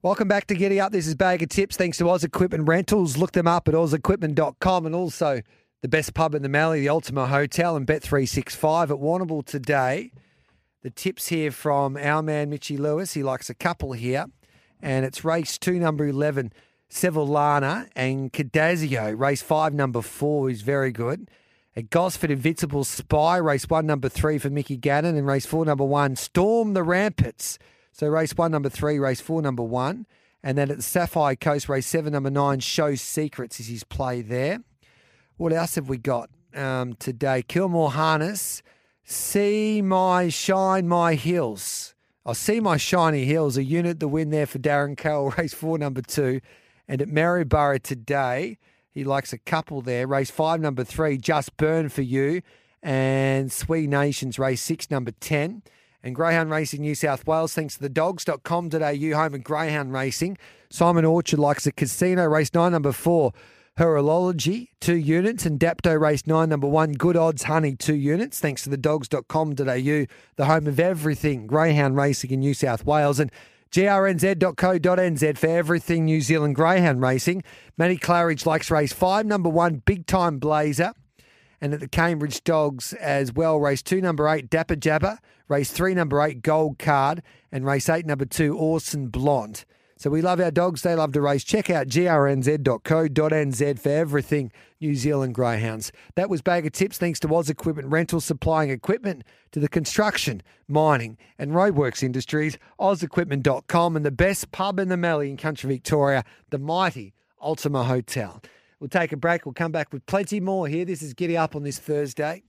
Welcome back to Giddy Up. This is Bag of Tips. Thanks to Oz Equipment Rentals. Look them up at ozequipment.com and also the best pub in the Mallee, the Ultima Hotel and Bet365 at Warrnambool today. The tips here from our man Mitchy Lewis. He likes a couple here. And it's race two, number 11, Sevillana and Cadazio. Race five, number four is very good. At Gosford, Invincible Spy. Race one, number three for Mickey Gannon. And race four, number one, Storm the Ramparts. So race one, number three, race four, number one. And then at the Sapphire Coast, race seven, number nine, Show Secrets is his play there. What else have we got um, today? Kilmore Harness. See my shine, my hills. I see my shiny hills. A unit the win there for Darren Carroll, race four, number two. And at Maryborough today, he likes a couple there. Race five, number three, Just Burn for You. And Sweet Nations, race six, number 10 and Greyhound Racing New South Wales. Thanks to the dogs.com.au home of Greyhound Racing. Simon Orchard likes a casino race nine, number four. Horology, two units, and Dapto race nine, number one, Good Odds Honey, two units. Thanks to the dogs.com.au, the home of everything Greyhound Racing in New South Wales. And grnz.co.nz for everything New Zealand Greyhound Racing. Matty Claridge likes race five, number one, Big Time Blazer and at the Cambridge Dogs as well. Race two, number eight, Dapper Jabber. Race three, number eight, Gold Card. And race eight, number two, Orson Blonde. So we love our dogs. They love to race. Check out grnz.co.nz for everything New Zealand Greyhounds. That was Bag of Tips thanks to Oz Equipment Rental, supplying equipment to the construction, mining and roadworks industries. OzEquipment.com and the best pub in the Mallee in country Victoria, the mighty Ultima Hotel. We'll take a break. We'll come back with plenty more here. This is Giddy Up on this Thursday.